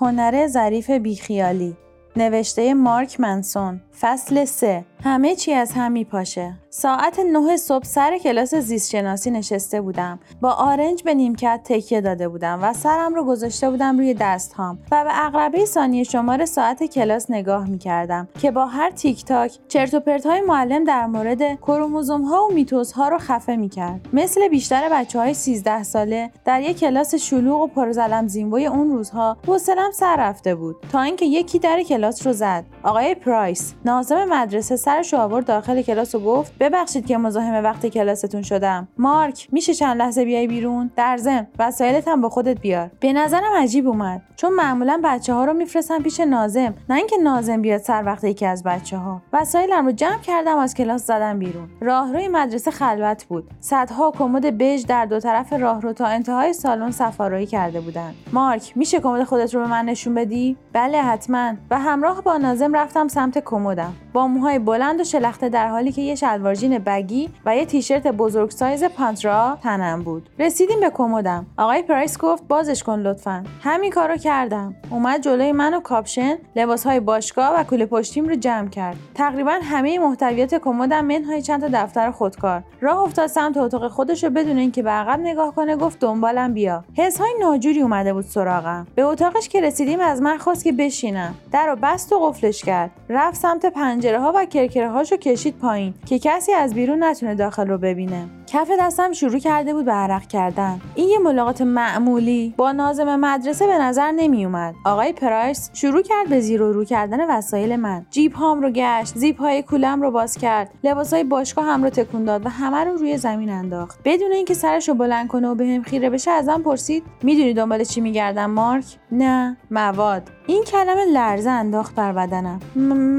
هنر ظریف بیخیالی نوشته مارک منسون فصل 3 همه چی از هم میپاشه. ساعت 9 صبح سر کلاس زیست شناسی نشسته بودم. با آرنج به نیمکت تکیه داده بودم و سرم رو گذاشته بودم روی دستهام و به عقربه ثانیه شمار ساعت کلاس نگاه می‌کردم که با هر تیک تاک چرت و پرت های معلم در مورد کروموزوم ها و میتوز ها رو خفه می‌کرد. مثل بیشتر بچه های 13 ساله در یک کلاس شلوغ و پر زلم زیمبوی اون روزها حوصلم سر رفته بود تا اینکه یکی در کلاس رو زد. آقای پرایس ناظم مدرسه سرش آورد داخل کلاس و گفت ببخشید که مزاحم وقت کلاستون شدم. مارک میشه چند لحظه بیای بیرون؟ در ضمن وسایلت هم با خودت بیار. به نظرم عجیب اومد چون معمولا بچه ها رو میفرستن پیش ناظم نه اینکه ناظم بیاد سر وقت یکی از بچه ها وسایلم رو جمع کردم از کلاس زدم بیرون. راهروی مدرسه خلوت بود. صدها کمد بژ در دو طرف راهرو تا انتهای سالن صف آرایی کرده بودند مارک میشه کمد خودت رو به من نشون بدی؟ بله حتما. و همراه با ناظم رفتم سمت کمدم. با موهای بلند و شلخته در حالی که یه شلوار جین baggy و یه تیشرت بزرگ سایز پانترا تنم بود. رسیدیم به کمدم. آقای پرایس گفت بازش کن لطفا. همین کارو کردم. اومد جلوی من و کاپشن لباسهای باشگاه و کوله پشتیم رو جمع کرد. تقریبا همه محتویات کمدم منهای چند تا دفتر خودکار. راه افتاد سمت اتاق خودش رو بدون اینکه به عقب نگاه کنه گفت دنبالم بیا. حسهای ناجوری اومده بود سراغم. به اتاقش که رسیدیم از من خواست که بشینم. در رو بست و قفلش کرد. رفت سمت پنجره ها و کرکره هاشو کشید پایین که کسی از بیرون نتونه داخل رو ببینه. کف دستم شروع کرده بود به عرق کردن. این یه ملاقات معمولی با نازم مدرسه به نظر نمی اومد آقای پرایس شروع کرد به زیر و رو کردن وسایل من. جیب هام رو گشت زیپ های کولم رو باز کرد لباس های باشگاه هم رو تکون داد و همه رو روی زمین انداخت. بدون اینکه سرش رو بلند کنه و بهم خیره بشه ازم پرسید می‌دونی دنبال چی میگردم مارک؟ نه مواد. این کلمه لرزه انداخت بر بدنم.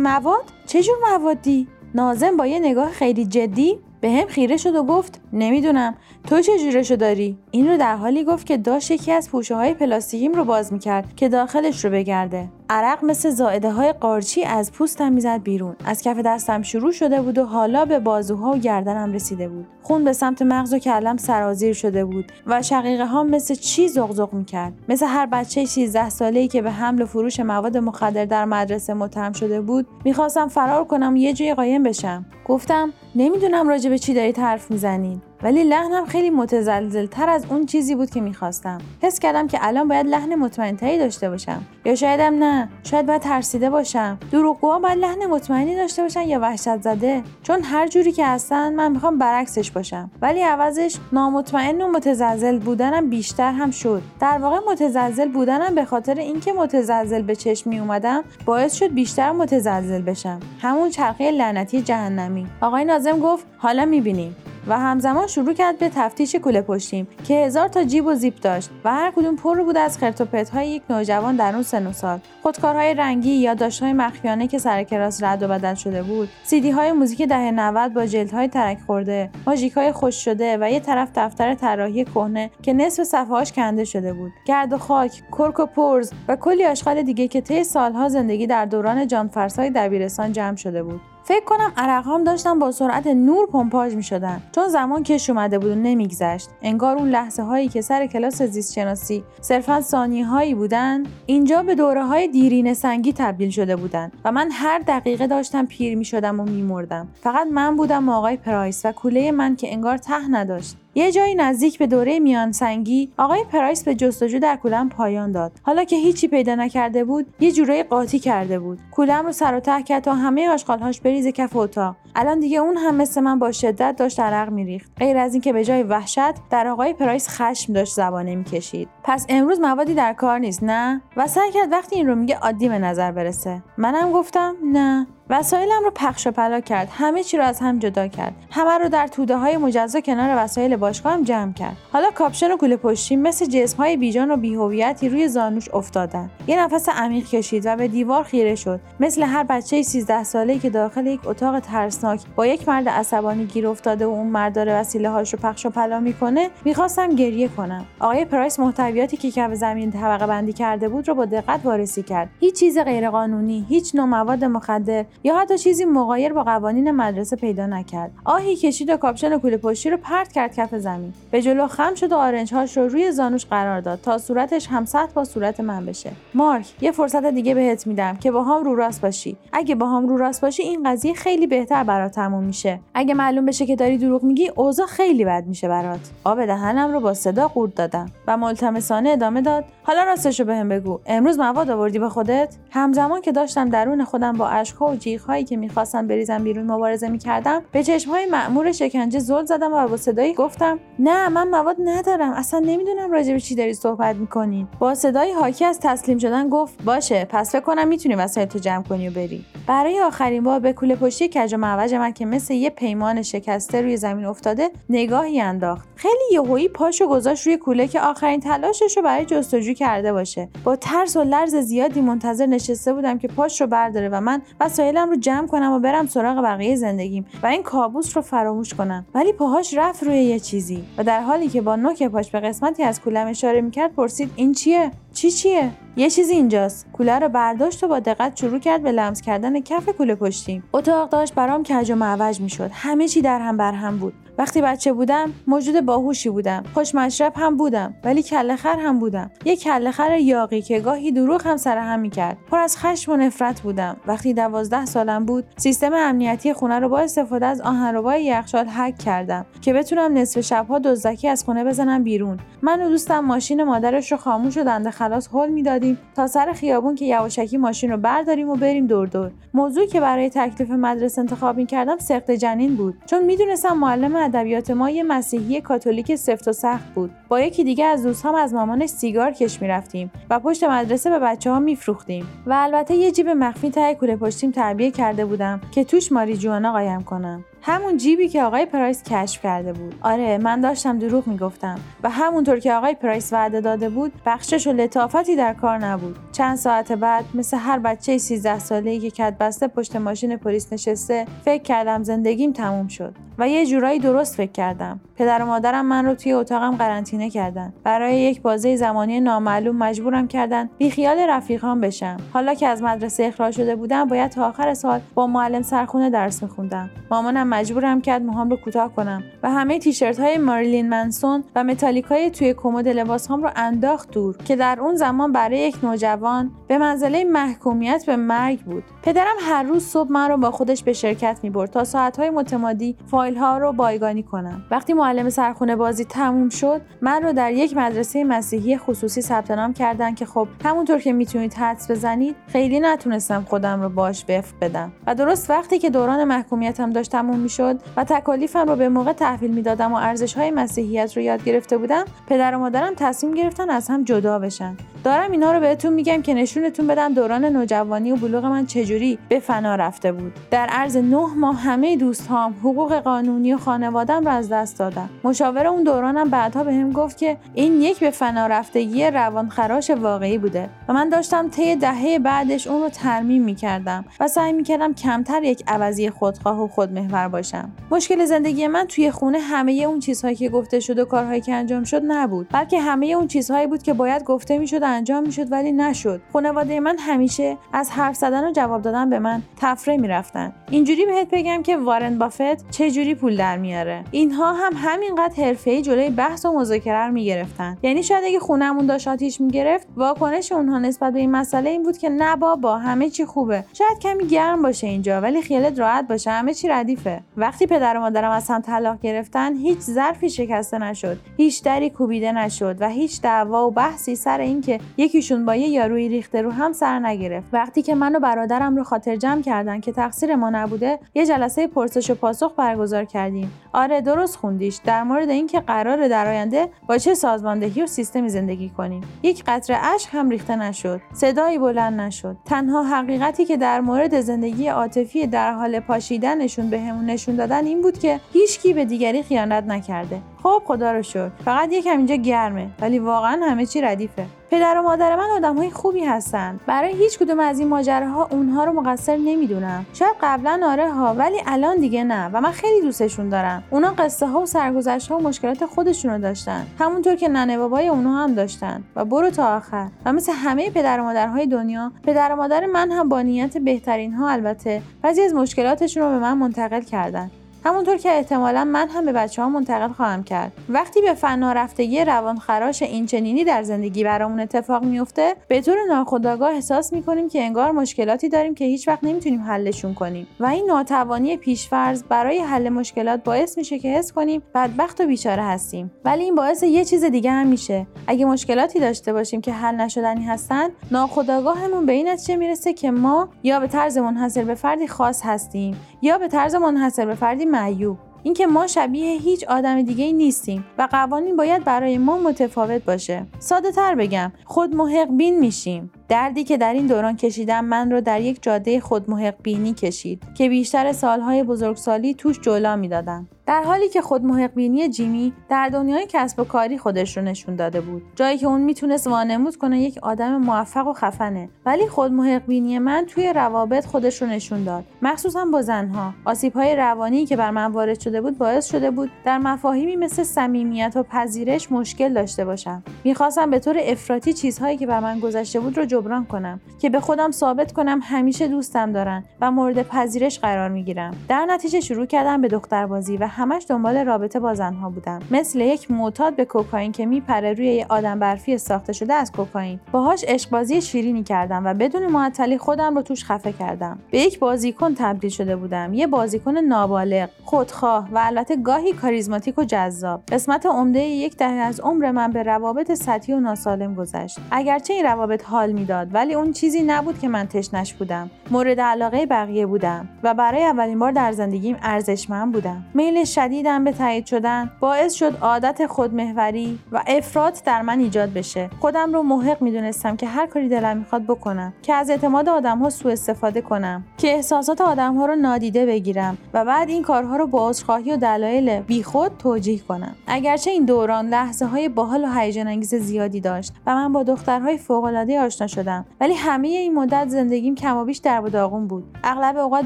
مواد؟ چه موادی؟ نازم با یه نگاه خیلی جدی به هم خیره شد و گفت نمی‌دونم. تو چه جورشو داری؟ این رو در حالی گفت که داشت یکی از پوشه های پلاستیکیم رو باز می‌کرد که داخلش رو بگرده. عرق مثل زائده های قارچی از پوستم می‌زد بیرون. از کف دستم شروع شده بود و حالا به بازوها و گردنم رسیده بود. خون به سمت مغز و کلم سرازیر شده بود و شقیقه ها مثل چی زغزغ می‌کرد؟ مثل هر بچه 16 ساله که به حمل و فروش مواد مخدر در مدرسه متهم شده بود می‌خواستم فرار کنم و یه جای قایم بشم. گفتم نمی‌دونم راجع به چی دارید حرف می‌زنین ولی لحنم خیلی متزلزل تر از اون چیزی بود که می‌خواستم. حس کردم که الان باید لحن مطمئنتری داشته باشم. یا شایدم نه. شاید باید ترسیده باشم. دروغگوها باید لحن مطمئنی داشته باشن یا وحشت زده. چون هر جوری که هستن من می‌خوام برعکسش باشم. ولی عوضش نامطمئن و متزلزل بودنم بیشتر هم شد. در واقع متزلزل بودنم به خاطر اینکه متزلزل به چشم می اومدم باعث شد بیشتر متزلزل بشم. همون چرخه لعنتی جهنمی. آقای نازم گفت حالا می‌بینیم و همزمان شروع کرد به تفتیش کوله پشتیم که هزار تا جیب و زیپ داشت و هر کدوم پر بود از خرت های یک نوجوان در اون سن و سال. خودکارهای رنگی یا های مخفیانه که سر کلاس رد و بدل شده بود سیدی های موزیک دهه 90 با های ترک خورده ماژیک های خوش شده و یه طرف دفتر طراحی کهنه که نصف صفحه‌هاش کنده شده بود. گرد و خاک کرک و پرز و کلی آشغال دیگه که طی سالها زندگی در دوران جانفرسای دبیرستان جمع شده بود. فکر کنم عرقهام داشتن با سرعت نور پمپاژ می شدن چون زمان کش اومده بود و نمیگذشت. انگار اون لحظه هایی که سر کلاس زیست شناسی صرفا ثانیه هایی بودن اینجا به دوره های دیرین سنگی تبدیل شده بودن و من هر دقیقه داشتم پیر می شدم و می مردم. فقط من بودم آقای پرایس و کوله من که انگار ته نداشت. یه جایی نزدیک به دوره میان سنگی آقای پرایس به جستجو در کولم پایان داد. حالا که هیچی پیدا نکرده بود یه جورایی قاطی کرده بود. کولم رو سر و ته کرد تا همه آشغالهاش بریزه کف اتاق. الان دیگه اون هم مثل من با شدت داشت عرق میریخت. غیر از اینکه به جای وحشت در آقای پرایس خشم داشت زبانه می‌کشید. پس امروز موادی در کار نیست نه؟ و سعی کرد وقتی این رو میگه عادی به نظر برسه. منم گفتم نه. وسایلم رو پخش و پلا کرد. همه چی رو از هم جدا کرد. همه رو در توده های مجزا کنار وسایل باشگاهم جمع کرد. حالا کاپشن و کوله پشتی مثل جسم های بیجان و بیهویتی روی زانوش افتادن. یه نفس عمیق کشید و به دیوار خیره شد. مثل هر بچه 13 ساله که داخل یک اتاق ترس ترسناک با یک مرد عصبانی گیر افتاده و اون مرد داره وسیله هاش رو پخش و پلا می‌کنه می‌خواستم گریه کنم. آقای پرایس محتویاتی که کف زمین طبقه بندی کرده بود رو با دقت وارسی کرد. هیچ چیز غیرقانونی هیچ نوع مواد مخدر یا حتی چیزی مغایر با قوانین مدرسه پیدا نکرد. آهی کشید و کاپشن کوله پشتی رو پرت کرد کف زمین. به جلو خم شد و آرنج هاش رو روی زانوش قرار داد تا صورتش هم سطح با صورت من بشه. مارک یه فرصت دیگه بهت میدم که با هم رو راست باشی. اگه با هم رو راست باشی این قضیه خیلی بهتر برات تموم میشه. اگه معلوم بشه که داری دروغ میگی اوضاع خیلی بد میشه برات. آب دهنم رو با صدا قورت دادم و ملتمسانه ادامه داد. حالا راستشو بهم بگو. امروز مواد آوردی به خودت؟ همزمان که داشتم درون خودم با اشکها و جیغهایی که می‌خواستم بریزم بیرون مبارزه می‌کردم به چشمهای معمور شکنجه زل زدم و با صدایی گفتم نه من مواد ندارم. اصلا نمی‌دونم راجع به چی داری صحبت می‌کنین. با صدای حاکی از تسلیم شدن گفت باشه پس فکر کنم می‌تونی وسایل تو جمع کنی و بری. برای آخرین بار به کوله پشتی کج و معوج من که مثل یه پیمان شکسته روی زمین افتاده نگاهی انداخت. خیلی یهویی پاشو گذاشت روی کوله که آخرین تلاشش رو برای جستجو کرده باشه. با ترس و لرز زیادی منتظر نشسته بودم که پاش رو برداره و من وسایلم رو جمع کنم و برم سراغ بقیه زندگیم و این کابوس رو فراموش کنم. ولی پاهاش رفت روی یه چیزی و در حالی که با نوک پاش به قسمتی از کولم اشاره می‌کرد پرسید این چیه؟ چی چیه؟ یه چیزی اینجاست. کوله رو برداشت و با دقت شروع کرد به لمس کردن کف کوله پشتیم. اتاق داشت برام کج و معوج می‌شد. همه چی در هم بر هم بود. وقتی بچه بودم موجود باهوشی بودم. خوش مشرب هم بودم ولی کله خر هم بودم. یه کله خر یاقی که گاهی دروغ هم سر هم می‌کرد. پر از خشم و نفرت بودم. وقتی دوازده سالم بود سیستم امنیتی خونه رو با استفاده از آهنربای یخچال هک کردم که بتونم نصف شبها دزدکی از خونه بزنم بیرون. من و دوستم ماشین مادرش رو خاموش و دنده خلاص هل می‌دادیم تا سر خیابون که یواشکی ماشین رو برداریم و بریم دور دور. موضوعی که برای تکلیف مدرسه انتخاب می‌کردم سخت جنین بود چون می‌دونستم معلم ادبیات ما یه مسیحی کاتولیک سفت و سخت بود. با یکی دیگه از دوستام از مامانش سیگار کش می‌رفتیم و پشت مدرسه به بچه ها میفروختیم. و البته یه جیب مخفی ته کوله پشتیم تعبیه کرده بودم که توش ماری جوانا قایم کنم. همون جیبی که آقای پرایس کشف کرده بود. آره من داشتم دروغ می‌گفتم. و همونطور که آقای پرایس وعده داده بود بخشش و لطافتی در کار نبود. چند ساعت بعد مثل هر بچه 13 ساله‌ای که کت بسته پشت ماشین پلیس نشسته فکر کردم زندگیم تموم شد. و یه جورایی درست فکر کردم. پدر و مادرم من رو توی اتاقم قرنطینه کردن. برای یک بازه زمانی نامعلوم مجبورم کردن بیخیال رفیقام بشم. حالا که از مدرسه اخراج شده بودم باید تا آخر سال با معلم سرخونه درس میخوندم. مامانم مجبورم کرد موهام رو کوتاه کنم و همه تیشرت های مارلین منسون و متالیکای توی کمد لباس هم رو انداخت دور که در اون زمان برای یک نوجوان به منزله محکومیت به مرگ بود. پدرم هر روز صبح من رو با خودش به شرکت می برد تا ساعتهای متمادی فایل ها رو بایگانی کنم. وقتی معلم سرخونه بازی تموم شد من رو در یک مدرسه مسیحی خصوصی ثبت نام کردن که خب همونطور که می‌تونید حدس بزنید خیلی نتونستم خودم رو باش وفق بدم. و درست وقتی که دوران محکومیتم داشت تموم می‌شد و تکالیفم رو به موقع تحویل می‌دادم و ارزش های مسیحیت رو یاد گرفته بودم پدر و مادرم تصمیم گرفتن از هم جدا بشن. دارم اینا رو بهتون میگم که نشونتون بدم دوران نوجوانی و بلوغ من چجوری به فنا رفته بود. در عرض نه ماه همه دوستهام حقوق قانونی و خانوادم رو از دست دادم مشاور اون دورانم بعدها بهم هم گفت که این یک به فنا رفتگی روانخراش واقعی بوده و من داشتم طی دهه بعدش اون رو ترمیم می‌کردم و سعی می‌کردم کمتر یک عوضی خودخواه و خودمحور باشم. مشکل زندگی من توی خونه همه اون چیزهایی که گفته شد و کارهایی که انجام شد نبود بلکه همه اون چیزهایی بود که باید گفته می‌شد انجام می‌شد ولی نشد. خانواده من همیشه از حرف زدن و جواب دادن به من تفره می‌رفتن. اینجوری بهت بگم که وارن بافت چه جوری پول در میاره. اینها هم همینقدر حرفه‌ای جلوی بحث و مذاکره رو می‌گرفتن. یعنی شاید اگه خونمون داشت آتیش می‌گرفت واکنش اونها نسبت به این مسئله این بود که نه بابا همه چی خوبه. شاید کمی گرم باشه اینجا ولی خیالت راحت باشه همه چی ردیفه. وقتی پدر و مادرم از هم طلاق گرفتن هیچ ظرفی شکسته نشد. هیچ دری کوبیده نشد و هیچ دعوا و بحثی سر اینکه یکیشون با یه یارویی ریخته رو هم سر نگرفت. وقتی که من و برادرم رو خاطر جمع کردن که تقصیر ما نبوده یه جلسه پرسش و پاسخ برگزار کردیم. آره درست خوندیش. در مورد اینکه قرار در آینده با چه سازماندهی و سیستمی زندگی کنیم. یک قطره اشک هم ریخته نشد. صدایی بلند نشد. تنها حقیقتی که در مورد زندگی عاطفی در حال پاشیدنشون بهمون نشون دادن این بود که هیچکی به دیگری خیانت نکرده. خب خدا رو شکر. فقط یکم اینجا گرمه ولی واقعا همه چی ردیفه. پدر و مادر من آدم های خوبی هستن. برای هیچ کدوم از این ماجراها اونها رو مقصر نمی‌دونم. شاید قبلا آره ها ولی الان دیگه نه و من خیلی دوستشون دارم. اونا قصه ها و سرگذشت ها و مشکلات خودشون رو داشتن. همونطور که ننه بابای اونها هم داشتن. و برو تا آخر. و مثل همه پدر و مادرهای دنیا پدر و مادر من هم با نیت بهترین ها البته بعضی از مشکلاتشون رو به من منتقل کردن. همونطور که احتمالا من هم به بچه ها منتقل خواهم کرد. وقتی به فنا رفتگی روانخراش اینچنینی در زندگی برامون اتفاق میفته به طور ناخودآگاه احساس می‌کنیم که انگار مشکلاتی داریم که هیچ وقت نمی‌تونیم حلشون کنیم. و این ناتوانی پیشفرض برای حل مشکلات باعث میشه که حس کنیم بدبخت و بیچاره هستیم. ولی این باعث یه چیز دیگه هم میشه. اگه مشکلاتی داشته باشیم که حل نشدنی هستن ناخودآگاهمون به این نتیجه می‌رسه که ما یا به طرز منحصر به فردی خاص هستیم یا به طرز منحصر به فردی معیوب. اینکه ما شبیه هیچ آدم دیگه نیستیم و قوانین باید برای ما متفاوت باشه. ساده تر بگم خود محق بین میشیم. دردی که در این دوران کشیدم من رو در یک جاده خود محق بینی کشید که بیشتر سالهای بزرگسالی توش جولا می‌دادم. در حالی که خود بینی جیمی در دنیای کسب و کاری خودش رو نشون داده بود. جایی که اون می‌تونست وانمود کنه یک آدم موفق و خفنه. ولی خود بینی من توی روابط خودش رو نشون داد. مخصوصا با زنها. آسیب های روانی که بر من وارد شده بود باعث شده بود در مفاهیمی مثل صمیمیت و پذیرش مشکل داشته باشم. می‌خواستم به طور افراطی چیزهایی که بر من گذشته بود رو جبران کنم که به خودم ثابت کنم همیشه دوستم دارن و مورد پذیرش قرار می‌گیرم. در نتیجه شروع کردم به دختربازی و همش دنبال رابطه با زنها بودم. مثل یک معتاد به کوکائین که میپره روی یه آدم برفی ساخته شده از کوکائین. باهاش عشقبازی شیرینی کردم و بدون معطلی خودم رو توش خفه کردم. به یک بازیکن تبدیل شده بودم. یه بازیکن نابالغ خودخواه و البته گاهی کاریزماتیک و جذاب. قسمت عمده یک دهه از عمر من به روابط سطحی و ناسالم گذشت. اگرچه این روابط حال می‌داد ولی اون چیزی نبود که من تشنش بودم. مورد علاقه بقیه بودم و برای اولین بار در زندگیم ارزشمند بودم. میل شدیدم به تایید شدن باعث شد عادت خودمحوری و افراط در من ایجاد بشه. خودم رو محق می‌دونستم که هر کاری دلم می‌خواد بکنم که از اعتماد آدمها سوء استفاده کنم که احساسات آدمها رو نادیده بگیرم و بعد این کارها رو با عذرخواهی و دلایل بیخود توجیه کنم. اگرچه این دوران لحظه های باحال و هیجان انگیز زیادی داشت و من با دخترهای فوق العاده آشنا شدم ولی همه این مدت زندگیم کمابیش در و داغون بود. اغلب اوقات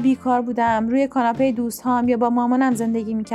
بیکار بودم روی کاناپه دوستهام یا با مامانم زندگی می‌کردم.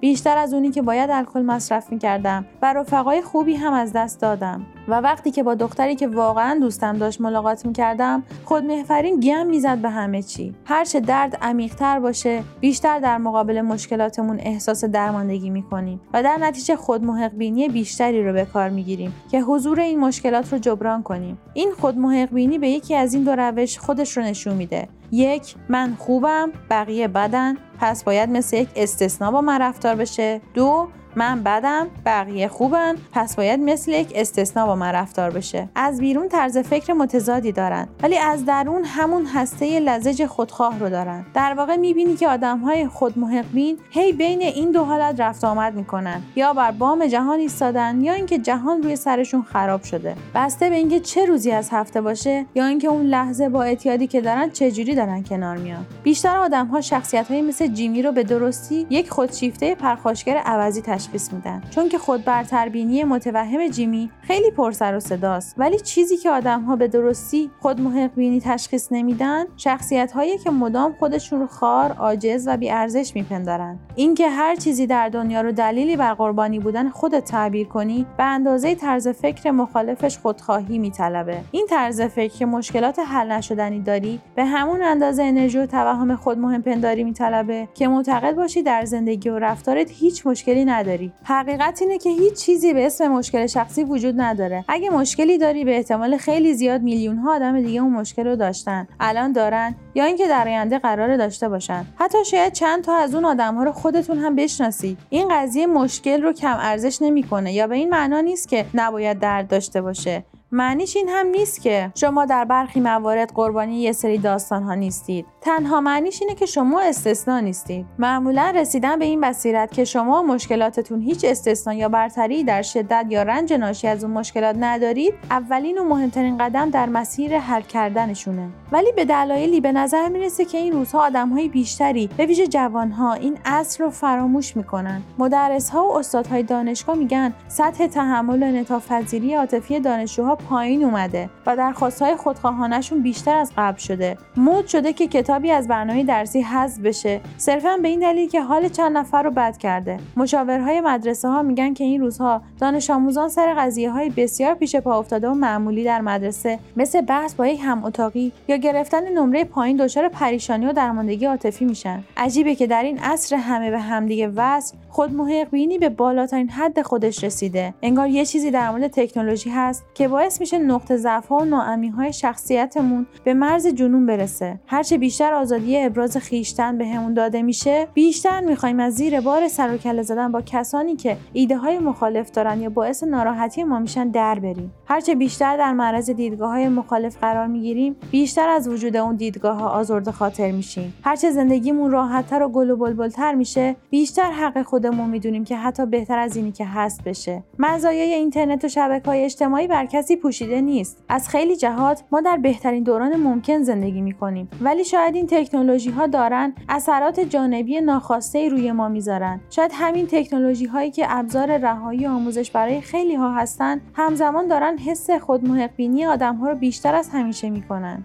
بیشتر از اونی که باید الکل مصرف می‌کردم و رفقای خوبی هم از دست دادم. و وقتی که با دختری که واقعا دوستم داشت ملاقات می‌کردم خودمحوریم گم می‌زد به همه چی. هرچه درد عمیقتر باشه بیشتر در مقابل مشکلاتمون احساس درماندگی می‌کنیم و در نتیجه خودمحق بینی بیشتری رو به کار می‌گیریم که حضور این مشکلات رو جبران کنیم. این خودمحق بینی به یکی از این دو روش خودش رو نشون میده. یک من خوبم بقیه بدن پس باید مثل یک استثنا با من رفتار بشه. دو من بدم بقیه خوبن پس باید مثل یک استثنا با من رفتار بشه. از بیرون طرز فکر متضادی دارن ولی از درون همون هسته لزج خودخواه رو دارن. در واقع می‌بینی که آدم های خود بین هی بین این دو حالت رفت آمد می‌کنن. یا بر بام جهان ایستادن یا اینکه جهان روی سرشون خراب شده. بسته به اینکه چه روزی از هفته باشه یا اینکه اون لحظه با اعتیادی که دارن چجوری دارن کنار میان. بیشتر آدم ها شخصیت مثل جیمی رو به درستی یک خودشیفته پرخاشگر عوضی تشخیص میدن. چون که خود برتربینی متوهم جیمی خیلی پرسر و صداست. ولی چیزی که آدم ها به درستی خود محق بینی تشخیص نمیدن شخصیت هایی که مدام خودشون رو خار عاجز و بیارزش میپندارن. اینکه هر چیزی در دنیا رو دلیلی بر قربانی بودن خودت تعبیر کنی به اندازه طرز فکر مخالفش خودخواهی میطلبه. این طرز فکر که مشکلات حل نشدنی داری به همون اندازه انرژی و توهم خود مهم پنداری میطلبه که معتقد باشی در زندگی و رفتارت هیچ مشکلی نداری حقیقت اینه که هیچ چیزی به اسم مشکل شخصی وجود نداره. اگه مشکلی داری به احتمال خیلی زیاد میلیون ها آدم دیگه اون مشکل رو داشتن. الان دارن یا اینکه در آینده قرار داشته باشن. حتی شاید چند تا از اون آدم ها رو خودتون هم بشناسید این قضیه مشکل رو کم ارزش نمی‌کنه یا به این معنا نیست که نباید درد داشته باشه. معنیش این هم نیست که شما در برخی موارد قربانی یه سری داستان ها نیستید. تنها معنیش اینه که شما استثنا نیستید. معمولا رسیدن به این بصیرت که شما مشکلاتتون هیچ استثنا یا برتری در شدت یا رنج ناشی از اون مشکلات ندارید اولین و مهمترین قدم در مسیر حل کردنشونه. ولی به دلایلی به نظر می‌رسه که این روزها آدمهای بیشتری به ویژه جوانها این اصل رو فراموش می‌کنن. مدرسها و استادهای دانشگاه میگن سطح تحمل و انعطاف پذیری عاطفی دانشجوها پایین اومده و درخواستهای خودخواهانشون بیشتر از قبل شده. مود شده که کتابی از برنامه درسی حذف بشه. صرفا به این دلیل که حال چند نفر رو بد کرده. مشاورهای مدرسه ها میگن که این روزها دانش آموزان سر قضیه های بسیار پیش پا افتاده و معمولی در مدرسه مثل بحث با یک هم اتاقی یا گرفتن نمره پایین دچار پریشانی و درماندگی عاطفی میشن. عجیبه که در این عصر همه به همدیگه وصل خود بینی به بالاترین حد خودش رسیده. انگار یه چیزی در مورد تکنولوژی هست که باعث میشه نقطه ضعف ها و ناامی های شخصیتمون به مرز جنون برسه. هرچه بیشتر آزادی ابراز خیشتن بهمون داده میشه بیشتر می‌خوایم از زیر بار سر و کله زدن با کسانی که ایده های مخالف دارن یا باعث ناراحتی ما میشن در بریم. هرچه بیشتر در معرض دیدگاه های مخالف قرار می‌گیریم بیشتر از وجود اون دیدگاه ها آزرده خاطر میشیم. هرچه زندگیمون راحتتر و گل و بلبلتر میشه بیشتر حق خودمون می‌دونیم که حتی بهتر از اینی که هست بشه. مزایای اینترنت و شبکه های اجتماعی بر کسی پوشیده نیست. از خیلی جهات ما در بهترین دوران ممکن زندگی می‌کنیم. ولی شاید این تکنولوژی ها دارن اثرات جانبی ناخواسته روی ما می‌ذارن. شاید همین تکنولوژی هایی که ابزار رهایی آموزش برای خیلی ها هستن همزمان دارن حس خود محق بینی آدم ها رو بیشتر از همیشه می‌کنن.